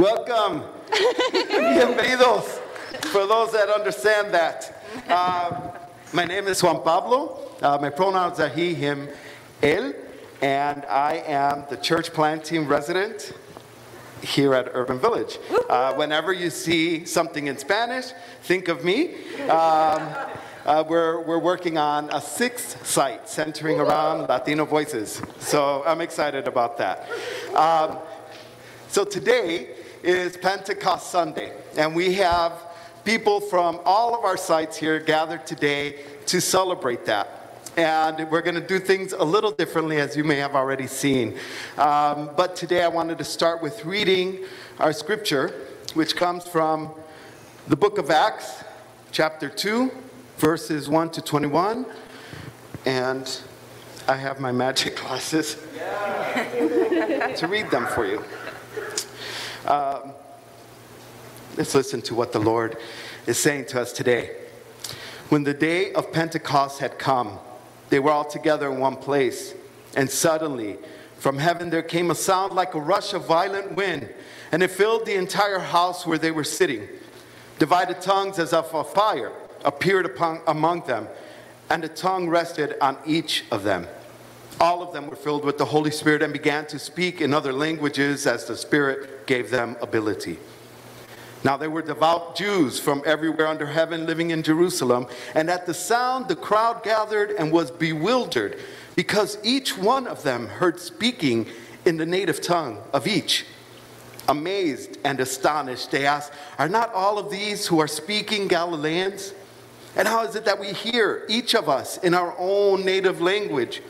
Welcome. Bienvenidos. For those that understand that. Uh, my name is Juan Pablo. Uh, my pronouns are he, him, él, and I am the church planting resident here at Urban Village. Uh, whenever you see something in Spanish, think of me. Um, uh, we're, we're working on a sixth site centering around Latino voices. So I'm excited about that. Um, so today is Pentecost Sunday, and we have people from all of our sites here gathered today to celebrate that. And we're going to do things a little differently, as you may have already seen. Um, but today I wanted to start with reading our scripture, which comes from the book of Acts, chapter 2, verses 1 to 21. And I have my magic glasses to read them for you. Um, let's listen to what the Lord is saying to us today. When the day of Pentecost had come, they were all together in one place, and suddenly from heaven there came a sound like a rush of violent wind, and it filled the entire house where they were sitting. Divided tongues as of a fire appeared upon, among them, and a tongue rested on each of them. All of them were filled with the Holy Spirit and began to speak in other languages as the Spirit gave them ability. Now there were devout Jews from everywhere under heaven living in Jerusalem, and at the sound the crowd gathered and was bewildered because each one of them heard speaking in the native tongue of each. Amazed and astonished, they asked, Are not all of these who are speaking Galileans? And how is it that we hear, each of us, in our own native language?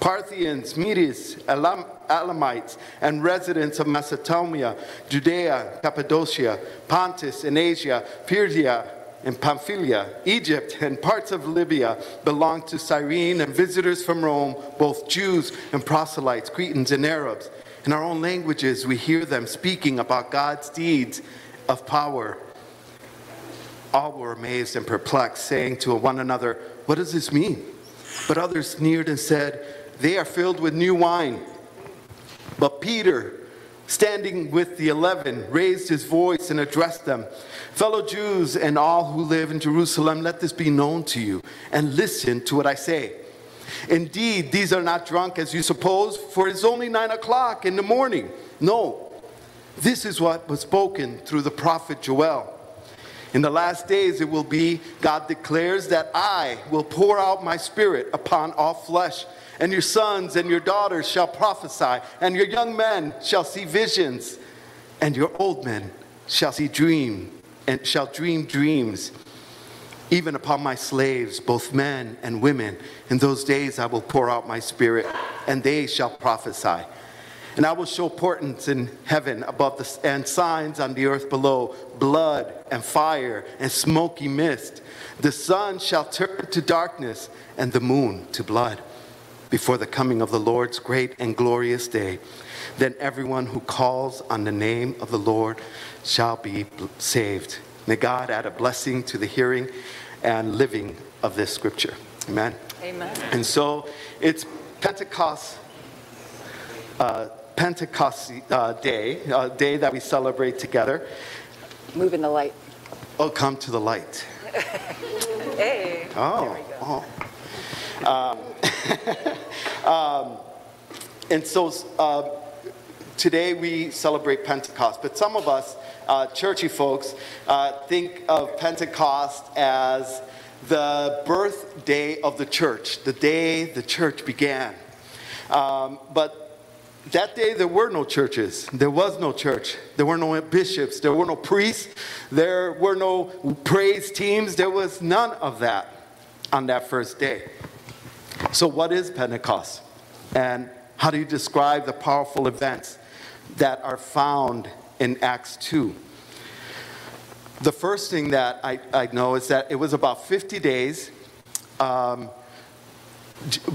Parthians, Medes, Elam, Elamites, and residents of Mesopotamia, Judea, Cappadocia, Pontus, and Asia, Phrygia, and Pamphylia, Egypt, and parts of Libya belong to Cyrene, and visitors from Rome, both Jews and proselytes, Cretans and Arabs. In our own languages, we hear them speaking about God's deeds of power. All were amazed and perplexed, saying to one another, What does this mean? But others sneered and said, They are filled with new wine. But Peter, standing with the eleven, raised his voice and addressed them Fellow Jews and all who live in Jerusalem, let this be known to you, and listen to what I say. Indeed, these are not drunk as you suppose, for it's only nine o'clock in the morning. No, this is what was spoken through the prophet Joel. In the last days it will be, God declares, that I will pour out my spirit upon all flesh and your sons and your daughters shall prophesy, and your young men shall see visions, and your old men shall see dream and shall dream dreams. Even upon my slaves, both men and women, in those days I will pour out my spirit, and they shall prophesy. And I will show portents in heaven above the, and signs on the earth below blood and fire and smoky mist. The sun shall turn to darkness and the moon to blood before the coming of the Lord's great and glorious day. Then everyone who calls on the name of the Lord shall be saved. May God add a blessing to the hearing and living of this scripture. Amen. Amen. And so it's Pentecost. Uh, Pentecost uh, Day, a day that we celebrate together. Move in the light. Oh, come to the light. Hey. Oh, oh. Um, um, and so uh, today we celebrate Pentecost, but some of us, uh, churchy folks, uh, think of Pentecost as the birthday of the church, the day the church began. Um, but that day there were no churches. There was no church. There were no bishops. There were no priests. There were no praise teams. There was none of that on that first day. So, what is Pentecost? And how do you describe the powerful events that are found in Acts 2? The first thing that I, I know is that it was about 50 days um,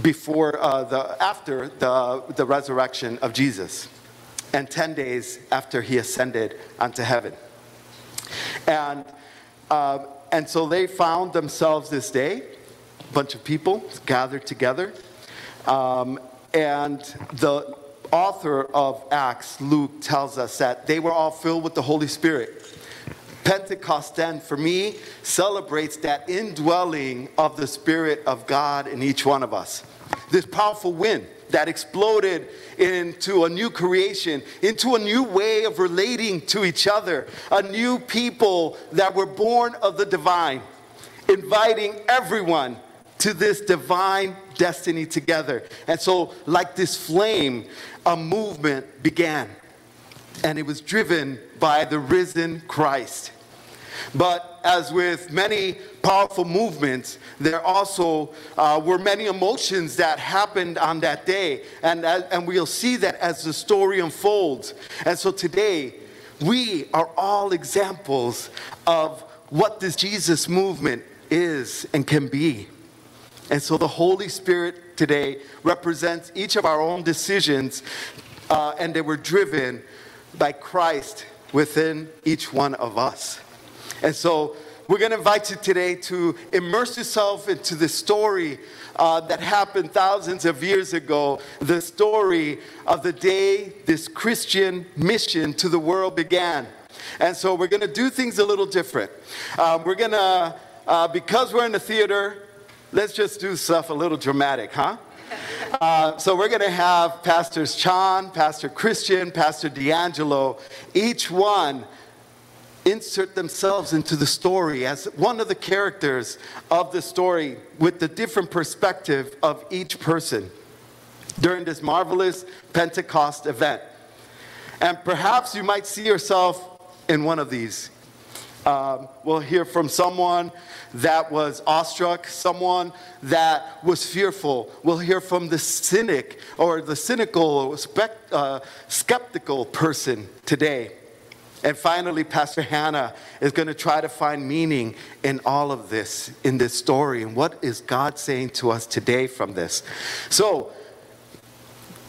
before uh, the after the, the resurrection of Jesus, and 10 days after he ascended unto heaven. And uh, and so they found themselves this day bunch of people gathered together. Um, and the author of Acts, Luke, tells us that they were all filled with the Holy Spirit. Pentecost then, for me, celebrates that indwelling of the Spirit of God in each one of us. This powerful wind that exploded into a new creation, into a new way of relating to each other, a new people that were born of the divine, inviting everyone to this divine destiny together. And so, like this flame, a movement began, and it was driven by the risen Christ. But as with many powerful movements, there also uh, were many emotions that happened on that day. And, uh, and we'll see that as the story unfolds. And so today, we are all examples of what this Jesus movement is and can be. And so the Holy Spirit today represents each of our own decisions, uh, and they were driven by Christ within each one of us. And so we're going to invite you today to immerse yourself into the story uh, that happened thousands of years ago, the story of the day this Christian mission to the world began. And so we're going to do things a little different. Um, we're going to, uh, because we're in the theater, let's just do stuff a little dramatic, huh? Uh, so we're going to have Pastors Chan, Pastor Christian, Pastor D'Angelo, each one insert themselves into the story as one of the characters of the story with the different perspective of each person during this marvelous Pentecost event. And perhaps you might see yourself in one of these. Um, we'll hear from someone that was awestruck, someone that was fearful. We'll hear from the cynic or the cynical, spect, uh, skeptical person today. And finally, Pastor Hannah is going to try to find meaning in all of this, in this story. And what is God saying to us today from this? So,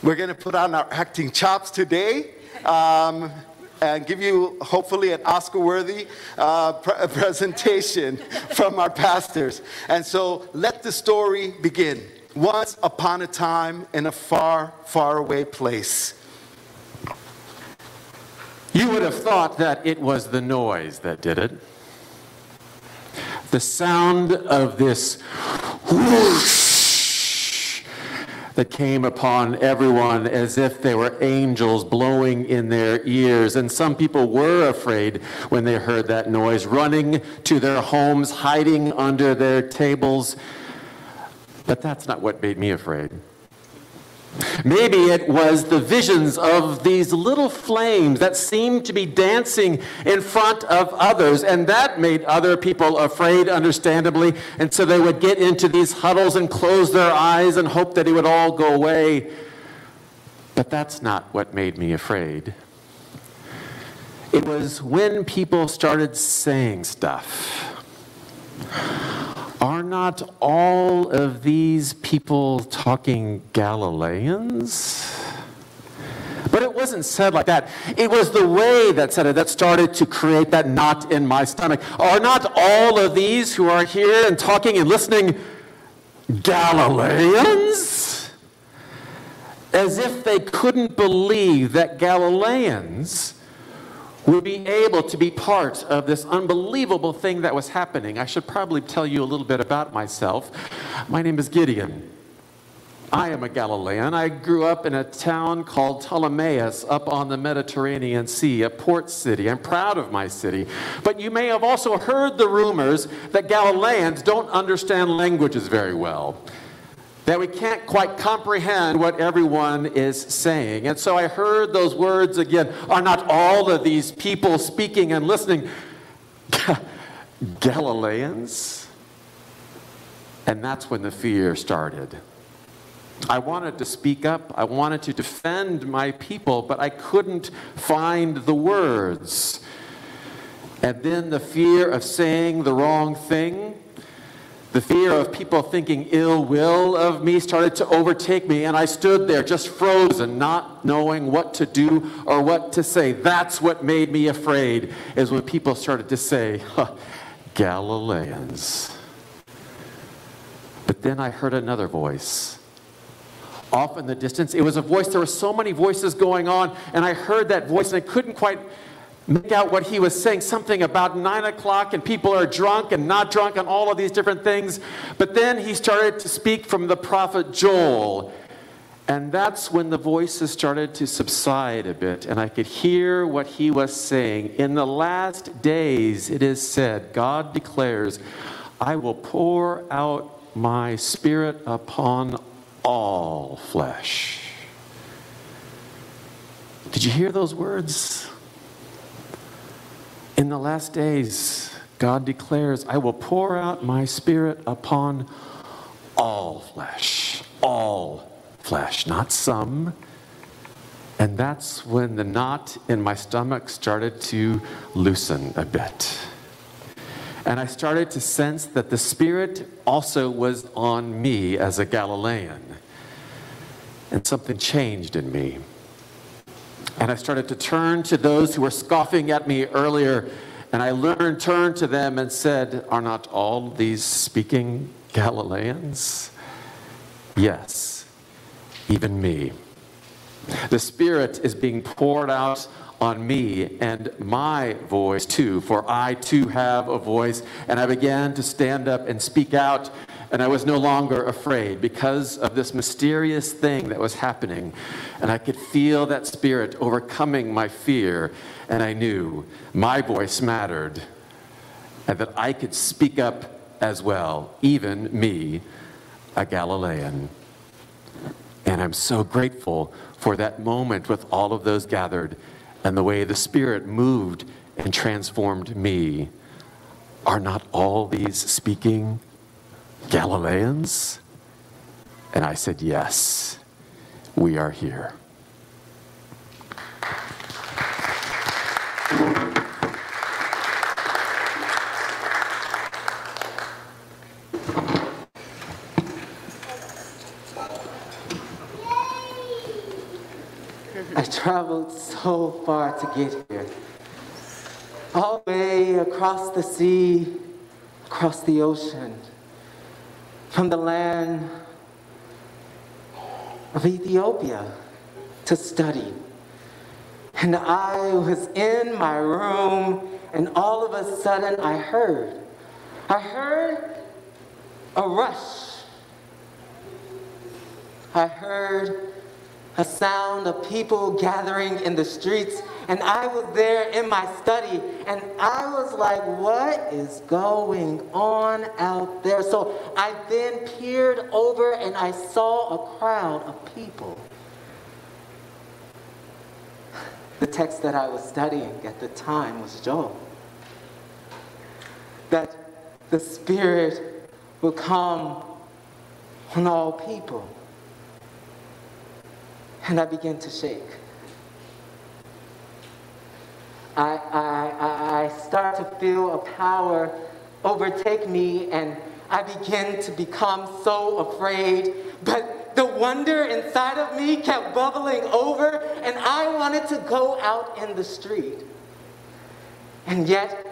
we're going to put on our acting chops today. Um, and give you hopefully an Oscar worthy uh, pre- presentation from our pastors. And so let the story begin. Once upon a time in a far, far away place. You would have thought that it was the noise that did it. The sound of this whoosh that came upon everyone as if they were angels blowing in their ears. And some people were afraid when they heard that noise, running to their homes, hiding under their tables. But that's not what made me afraid. Maybe it was the visions of these little flames that seemed to be dancing in front of others, and that made other people afraid, understandably. And so they would get into these huddles and close their eyes and hope that it would all go away. But that's not what made me afraid. It was when people started saying stuff. Are not all of these people talking Galileans? But it wasn't said like that. It was the way that said it that started to create that knot in my stomach. Are not all of these who are here and talking and listening Galileans? As if they couldn't believe that Galileans would be able to be part of this unbelievable thing that was happening. I should probably tell you a little bit about myself. My name is Gideon. I am a Galilean. I grew up in a town called Ptolemais up on the Mediterranean Sea, a port city. I'm proud of my city. But you may have also heard the rumors that Galileans don't understand languages very well that we can't quite comprehend what everyone is saying. And so I heard those words again. Are not all of these people speaking and listening Galileans? And that's when the fear started. I wanted to speak up, I wanted to defend my people, but I couldn't find the words. And then the fear of saying the wrong thing the fear of people thinking ill will of me started to overtake me, and I stood there just frozen, not knowing what to do or what to say. That's what made me afraid, is when people started to say, Galileans. But then I heard another voice off in the distance. It was a voice, there were so many voices going on, and I heard that voice, and I couldn't quite make out what he was saying. Something about nine o'clock, and people are drunk and not drunk, and all of these different things. But then he started to speak from the prophet Joel. And that's when the voices started to subside a bit, and I could hear what he was saying. In the last days, it is said, God declares, I will pour out my spirit upon all flesh. Did you hear those words? In the last days, God declares, I will pour out my spirit upon all flesh. All flesh, not some. And that's when the knot in my stomach started to loosen a bit. And I started to sense that the Spirit also was on me as a Galilean. And something changed in me. And I started to turn to those who were scoffing at me earlier. And I learned, turned to them and said, Are not all these speaking Galileans? Yes, even me. The Spirit is being poured out on me and my voice too, for I too have a voice. And I began to stand up and speak out, and I was no longer afraid because of this mysterious thing that was happening. And I could feel that spirit overcoming my fear, and I knew my voice mattered and that I could speak up as well, even me, a Galilean. And I'm so grateful for that moment with all of those gathered and the way the Spirit moved and transformed me. Are not all these speaking Galileans? And I said, Yes, we are here. I traveled so far to get here. All the way across the sea, across the ocean, from the land of Ethiopia to study. And I was in my room, and all of a sudden I heard, I heard a rush. I heard a sound of people gathering in the streets. And I was there in my study, and I was like, what is going on out there? So I then peered over and I saw a crowd of people. The text that I was studying at the time was Joel. That the Spirit will come on all people and I began to shake. I, I, I, I start to feel a power overtake me, and I begin to become so afraid. But the wonder inside of me kept bubbling over, and I wanted to go out in the street. And yet,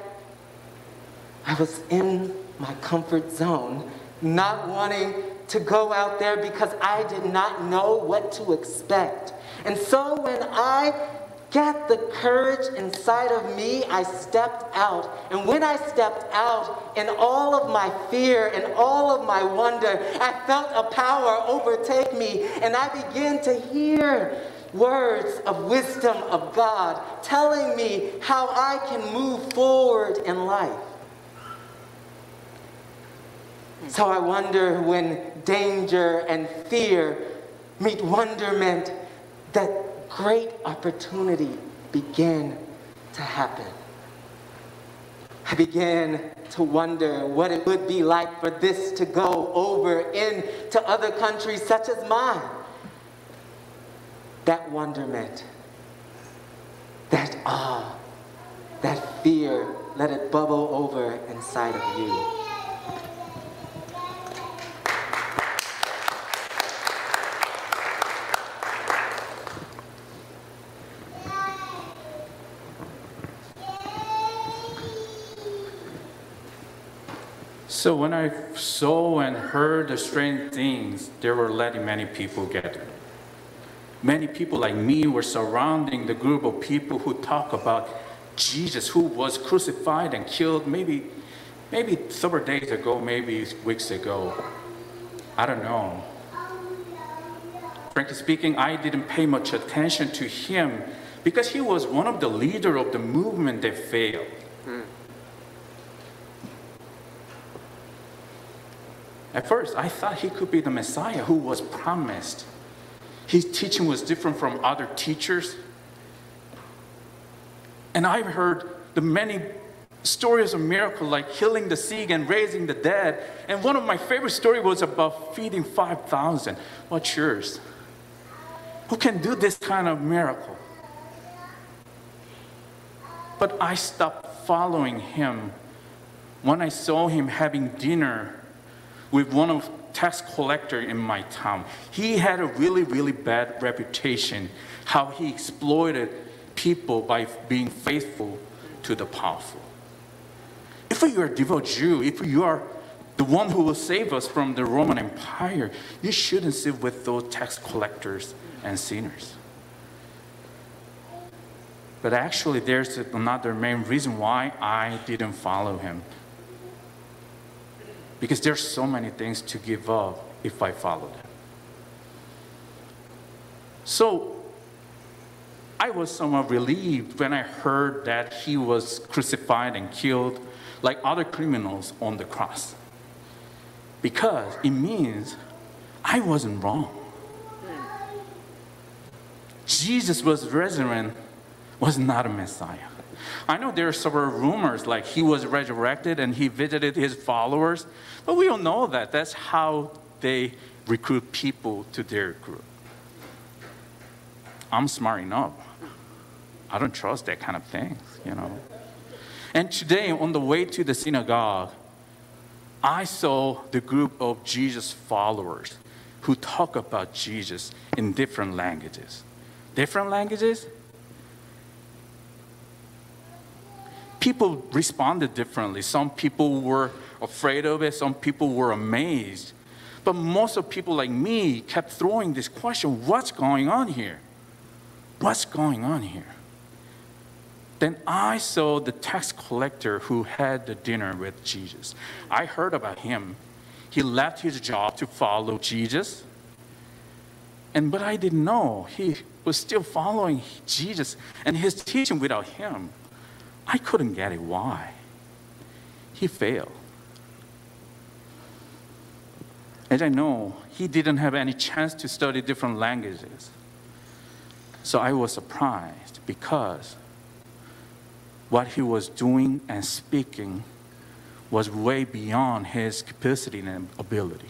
I was in my comfort zone, not wanting to go out there because I did not know what to expect. And so when I got the courage inside of me, I stepped out. And when I stepped out, in all of my fear and all of my wonder, I felt a power overtake me, and I began to hear words of wisdom of God telling me how I can move forward in life. So I wonder when danger and fear meet wonderment that great opportunity begin to happen. I began to wonder what it would be like for this to go over into other countries such as mine. That wonderment, that awe, that fear, let it bubble over inside of you. So when I saw and heard the strange things, there were letting many people gather. Many people like me were surrounding the group of people who talk about Jesus, who was crucified and killed maybe, maybe several days ago, maybe weeks ago. I don't know. Frankly speaking, I didn't pay much attention to him because he was one of the leader of the movement that failed. At first, I thought he could be the Messiah who was promised. His teaching was different from other teachers. And I've heard the many stories of miracles like healing the sick and raising the dead. And one of my favorite stories was about feeding 5,000. What's yours? Who can do this kind of miracle? But I stopped following him when I saw him having dinner with one of tax collector in my town. He had a really, really bad reputation, how he exploited people by being faithful to the powerful. If you are a devout Jew, if you are the one who will save us from the Roman Empire, you shouldn't sit with those tax collectors and sinners. But actually, there's another main reason why I didn't follow him. Because there's so many things to give up if I followed them. So I was somewhat relieved when I heard that he was crucified and killed like other criminals on the cross. Because it means I wasn't wrong. Jesus was resurrected, was not a Messiah. I know there are several rumors like he was resurrected and he visited his followers, but we don't know that. That's how they recruit people to their group. I'm smart enough. I don't trust that kind of things, you know. And today, on the way to the synagogue, I saw the group of Jesus followers who talk about Jesus in different languages. Different languages? People responded differently. Some people were afraid of it, some people were amazed. But most of people like me kept throwing this question what's going on here? What's going on here? Then I saw the tax collector who had the dinner with Jesus. I heard about him. He left his job to follow Jesus. And but I didn't know he was still following Jesus and his teaching without him. I couldn't get it why. He failed. As I know, he didn't have any chance to study different languages. So I was surprised because what he was doing and speaking was way beyond his capacity and ability.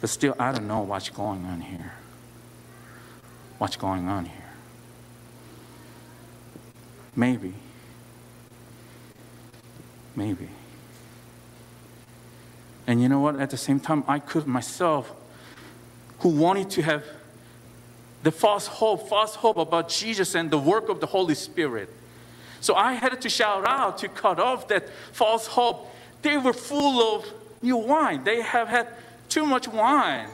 But still, I don't know what's going on here. What's going on here? Maybe. Maybe. And you know what? At the same time, I could myself, who wanted to have the false hope, false hope about Jesus and the work of the Holy Spirit. So I had to shout out to cut off that false hope. They were full of new wine. They have had too much wine.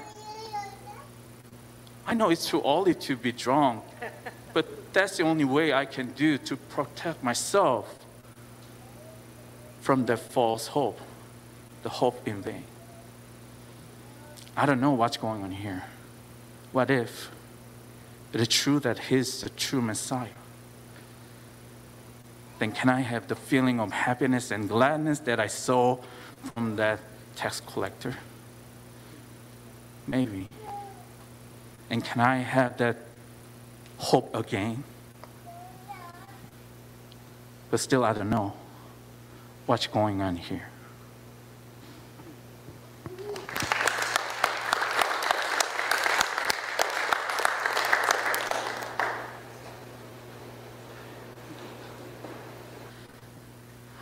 I know it's too early to be drunk, but that's the only way I can do to protect myself from that false hope, the hope in vain. I don't know what's going on here. What if it is true that He's the true Messiah? Then can I have the feeling of happiness and gladness that I saw from that tax collector? Maybe. And can I have that hope again? But still, I don't know what's going on here.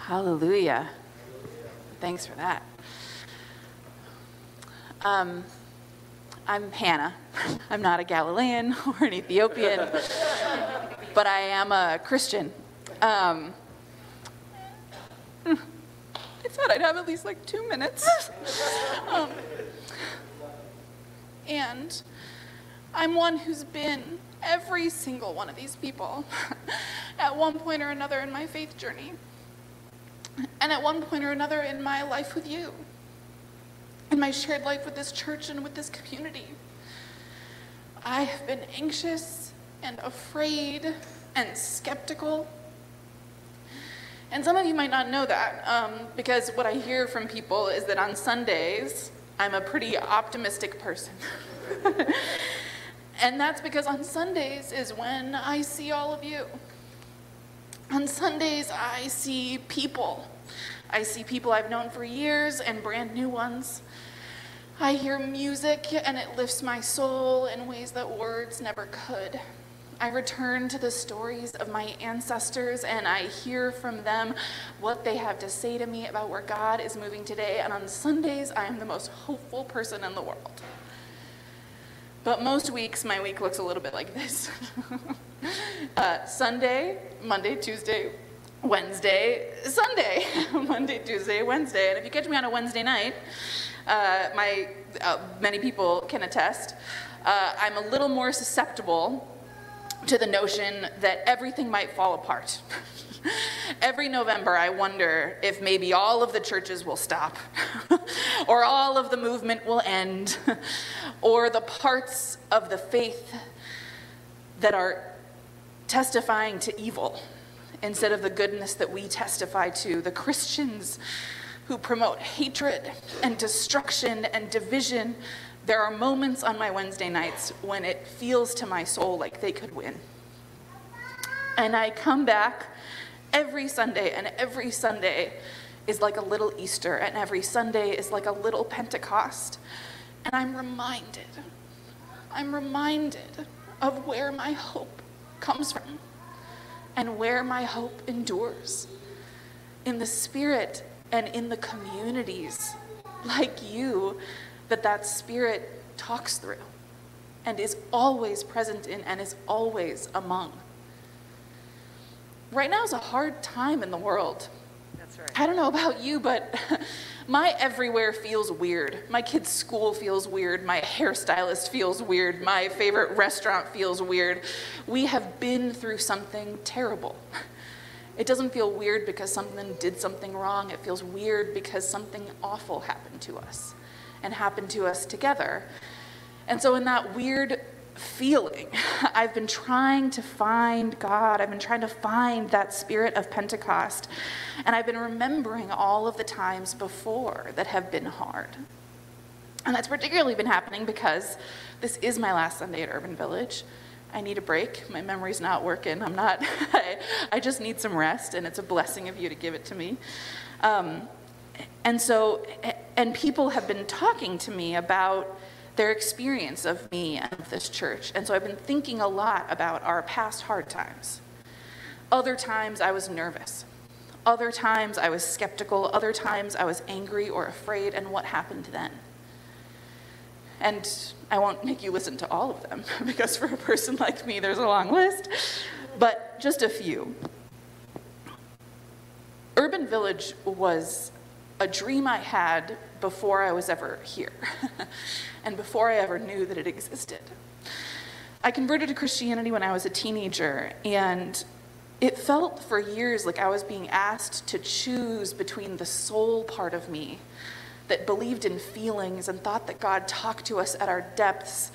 Hallelujah. Thanks for that. Um, I'm Hannah. I'm not a Galilean or an Ethiopian, but I am a Christian. Um, I thought I'd have at least like two minutes. um, and I'm one who's been every single one of these people at one point or another in my faith journey. And at one point or another in my life with you, in my shared life with this church and with this community. I have been anxious and afraid and skeptical. And some of you might not know that um, because what I hear from people is that on Sundays, I'm a pretty optimistic person. and that's because on Sundays is when I see all of you. On Sundays, I see people. I see people I've known for years and brand new ones. I hear music and it lifts my soul in ways that words never could. I return to the stories of my ancestors and I hear from them what they have to say to me about where God is moving today. And on Sundays, I am the most hopeful person in the world. But most weeks, my week looks a little bit like this uh, Sunday, Monday, Tuesday, Wednesday, Sunday, Monday, Tuesday, Wednesday. And if you catch me on a Wednesday night, uh, my, uh, many people can attest, uh, I'm a little more susceptible to the notion that everything might fall apart. Every November, I wonder if maybe all of the churches will stop, or all of the movement will end, or the parts of the faith that are testifying to evil instead of the goodness that we testify to, the Christians who promote hatred and destruction and division there are moments on my Wednesday nights when it feels to my soul like they could win. And I come back every Sunday, and every Sunday is like a little Easter, and every Sunday is like a little Pentecost. And I'm reminded, I'm reminded of where my hope comes from and where my hope endures in the spirit and in the communities like you that that spirit talks through and is always present in and is always among. Right now is a hard time in the world. Right. I don't know about you, but my everywhere feels weird. My kid's school feels weird. My hairstylist feels weird. My favorite restaurant feels weird. We have been through something terrible. It doesn't feel weird because something did something wrong. It feels weird because something awful happened to us and happened to us together. And so, in that weird feeling, I've been trying to find God. I've been trying to find that spirit of Pentecost. And I've been remembering all of the times before that have been hard. And that's particularly been happening because this is my last Sunday at Urban Village. I need a break. My memory's not working. I'm not, I, I just need some rest, and it's a blessing of you to give it to me. Um, and so, and people have been talking to me about their experience of me and of this church. And so I've been thinking a lot about our past hard times. Other times I was nervous. Other times I was skeptical. Other times I was angry or afraid, and what happened then? And I won't make you listen to all of them, because for a person like me, there's a long list, but just a few. Urban Village was a dream I had before I was ever here and before I ever knew that it existed. I converted to Christianity when I was a teenager, and it felt for years like I was being asked to choose between the soul part of me that believed in feelings and thought that God talked to us at our depths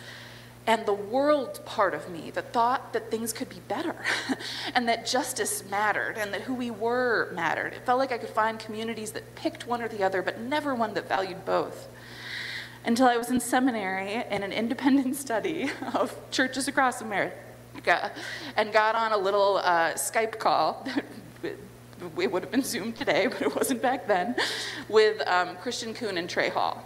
and the world part of me that thought that things could be better and that justice mattered and that who we were mattered. It felt like I could find communities that picked one or the other, but never one that valued both. Until I was in seminary in an independent study of churches across America and got on a little uh, Skype call. it would have been Zoom today, but it wasn't back then, with um, Christian Coon and Trey Hall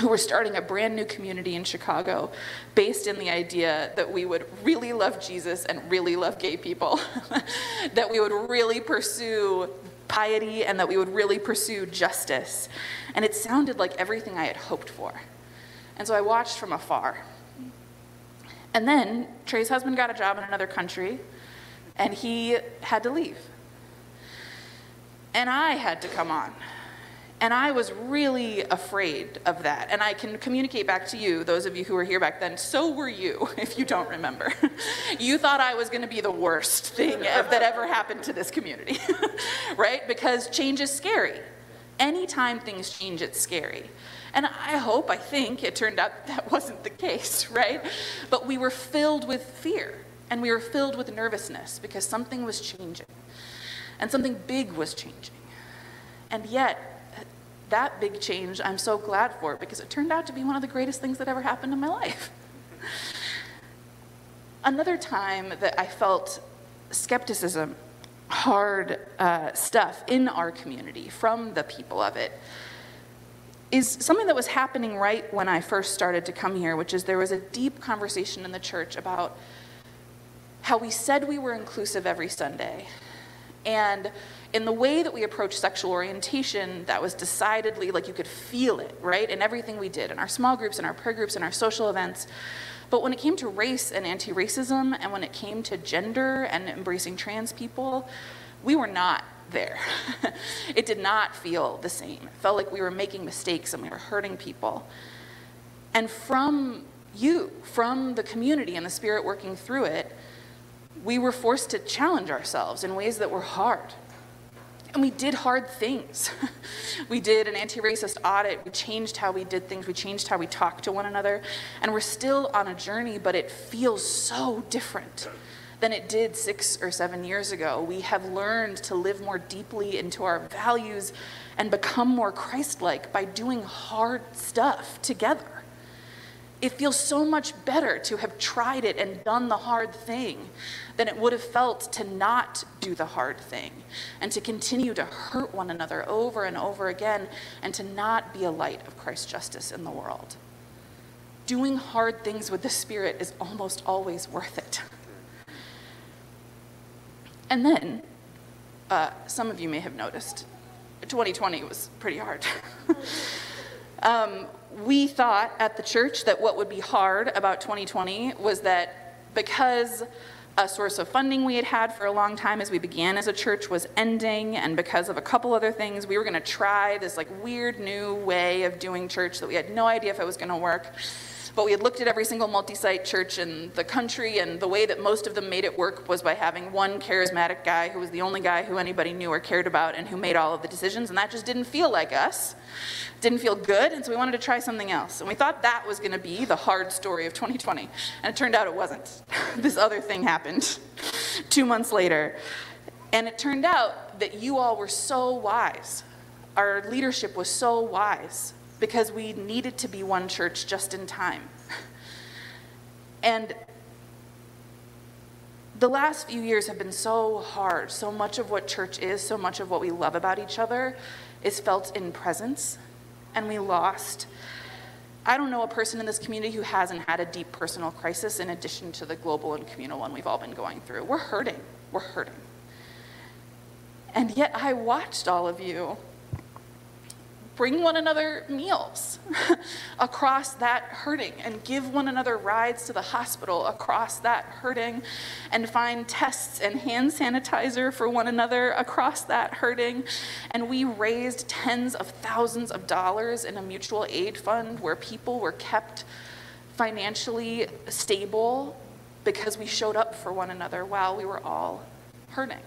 who were starting a brand new community in Chicago based in the idea that we would really love Jesus and really love gay people, that we would really pursue piety and that we would really pursue justice. And it sounded like everything I had hoped for. And so I watched from afar. And then Trey's husband got a job in another country and he had to leave. And I had to come on. And I was really afraid of that. And I can communicate back to you, those of you who were here back then, so were you, if you don't remember. you thought I was going to be the worst thing that ever happened to this community, right? Because change is scary. Anytime things change, it's scary. And I hope, I think, it turned out that wasn't the case, right? But we were filled with fear and we were filled with nervousness because something was changing and something big was changing. And yet, that big change, I'm so glad for it because it turned out to be one of the greatest things that ever happened in my life. Another time that I felt skepticism, hard uh, stuff in our community from the people of it is something that was happening right when I first started to come here, which is there was a deep conversation in the church about how we said we were inclusive every Sunday. And in the way that we approach sexual orientation, that was decidedly like you could feel it, right? In everything we did, in our small groups, in our prayer groups, in our social events. But when it came to race and anti racism, and when it came to gender and embracing trans people, we were not there. it did not feel the same. It felt like we were making mistakes and we were hurting people. And from you, from the community and the spirit working through it, we were forced to challenge ourselves in ways that were hard. And we did hard things. we did an anti racist audit. We changed how we did things. We changed how we talked to one another. And we're still on a journey, but it feels so different than it did six or seven years ago. We have learned to live more deeply into our values and become more Christ like by doing hard stuff together it feels so much better to have tried it and done the hard thing than it would have felt to not do the hard thing and to continue to hurt one another over and over again and to not be a light of Christ's justice in the world. Doing hard things with the Spirit is almost always worth it. And then, uh, some of you may have noticed, 2020 was pretty hard. um, we thought at the church that what would be hard about 2020 was that because a source of funding we had had for a long time as we began as a church was ending and because of a couple other things we were going to try this like weird new way of doing church that we had no idea if it was going to work but we had looked at every single multi site church in the country, and the way that most of them made it work was by having one charismatic guy who was the only guy who anybody knew or cared about and who made all of the decisions, and that just didn't feel like us. Didn't feel good, and so we wanted to try something else. And we thought that was going to be the hard story of 2020, and it turned out it wasn't. this other thing happened two months later. And it turned out that you all were so wise. Our leadership was so wise because we needed to be one church just in time. And the last few years have been so hard. So much of what church is, so much of what we love about each other is felt in presence. And we lost. I don't know a person in this community who hasn't had a deep personal crisis in addition to the global and communal one we've all been going through. We're hurting. We're hurting. And yet I watched all of you bring one another meals across that hurting and give one another rides to the hospital across that hurting and find tests and hand sanitizer for one another across that hurting. And we raised tens of thousands of dollars in a mutual aid fund where people were kept financially stable because we showed up for one another while we were all hurting.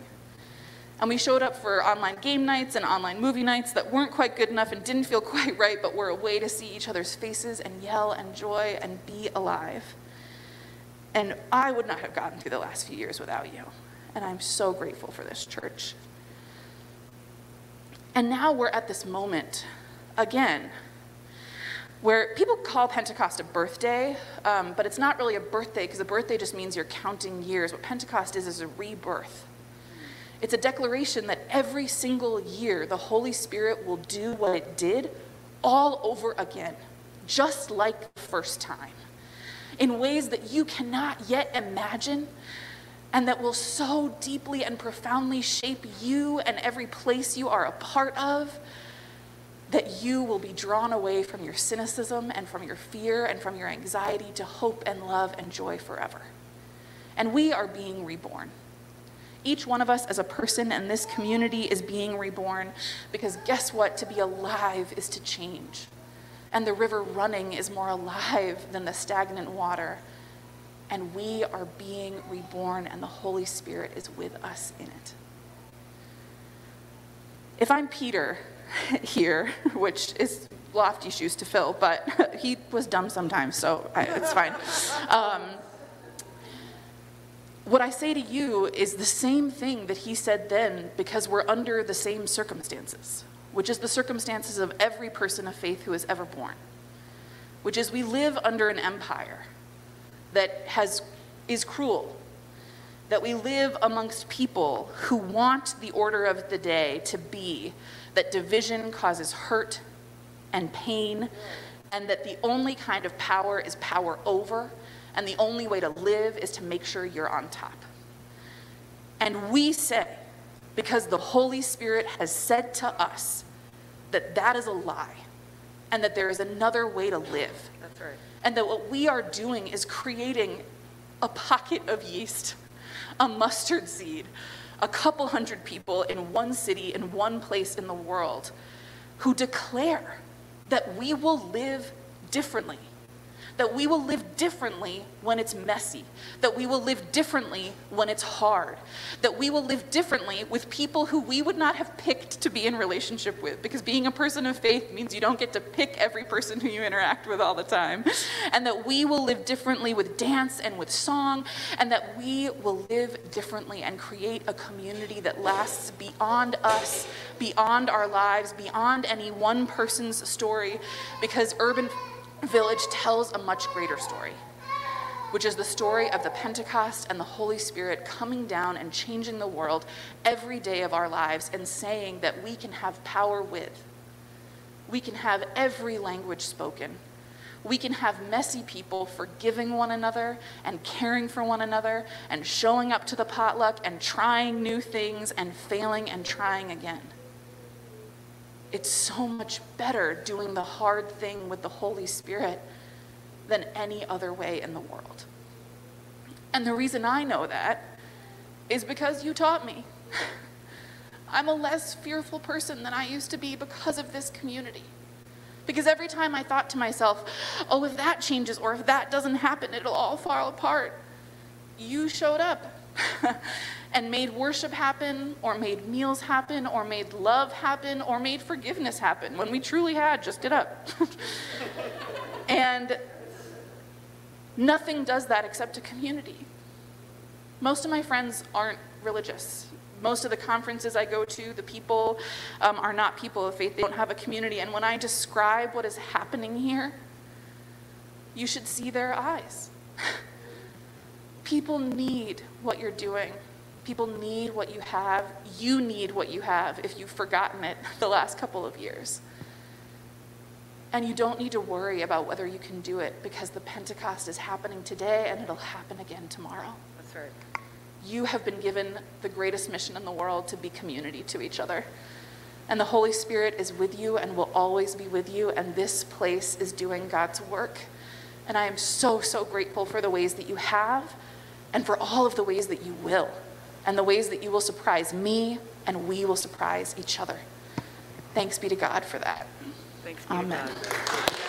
And we showed up for online game nights and online movie nights that weren't quite good enough and didn't feel quite right, but were a way to see each other's faces and yell and joy and be alive. And I would not have gotten through the last few years without you. And I'm so grateful for this church. And now we're at this moment again where people call Pentecost a birthday, um, but it's not really a birthday because a birthday just means you're counting years. What Pentecost is is a rebirth. It's a declaration that every single year the Holy Spirit will do what it did all over again, just like the first time, in ways that you cannot yet imagine and that will so deeply and profoundly shape you and every place you are a part of that you will be drawn away from your cynicism and from your fear and from your anxiety to hope and love and joy forever. And we are being reborn. Each one of us as a person in this community is being reborn because guess what? To be alive is to change. And the river running is more alive than the stagnant water. And we are being reborn, and the Holy Spirit is with us in it. If I'm Peter here, which is lofty shoes to fill, but he was dumb sometimes, so I, it's fine. Um, what I say to you is the same thing that he said then because we're under the same circumstances, which is the circumstances of every person of faith who is ever born, which is we live under an empire that has, is cruel, that we live amongst people who want the order of the day to be that division causes hurt and pain, and that the only kind of power is power over and the only way to live is to make sure you're on top. And we say, because the Holy Spirit has said to us that that is a lie and that there is another way to live. That's right. And that what we are doing is creating a pocket of yeast, a mustard seed, a couple hundred people in one city, in one place in the world, who declare that we will live differently that we will live differently when it's messy, that we will live differently when it's hard, that we will live differently with people who we would not have picked to be in relationship with, because being a person of faith means you don't get to pick every person who you interact with all the time, and that we will live differently with dance and with song, and that we will live differently and create a community that lasts beyond us, beyond our lives, beyond any one person's story, because urban village tells a much greater story, which is the story of the Pentecost and the Holy Spirit coming down and changing the world every day of our lives and saying that we can have power with. We can have every language spoken. We can have messy people forgiving one another and caring for one another and showing up to the potluck and trying new things and failing and trying again. It's so much better doing the hard thing with the Holy Spirit than any other way in the world. And the reason I know that is because you taught me. I'm a less fearful person than I used to be because of this community. Because every time I thought to myself, oh, if that changes or if that doesn't happen, it'll all fall apart, you showed up. and made worship happen, or made meals happen, or made love happen, or made forgiveness happen when we truly had just get up. and nothing does that except a community. Most of my friends aren't religious. Most of the conferences I go to, the people um, are not people of faith. They don't have a community. And when I describe what is happening here, you should see their eyes. people need what you're doing. People need what you have. You need what you have if you've forgotten it the last couple of years. And you don't need to worry about whether you can do it because the Pentecost is happening today and it'll happen again tomorrow. That's right. You have been given the greatest mission in the world to be community to each other. And the Holy Spirit is with you and will always be with you. And this place is doing God's work. And I am so, so grateful for the ways that you have and for all of the ways that you will and the ways that you will surprise me and we will surprise each other. Thanks be to God for that. Thanks be to Amen. God.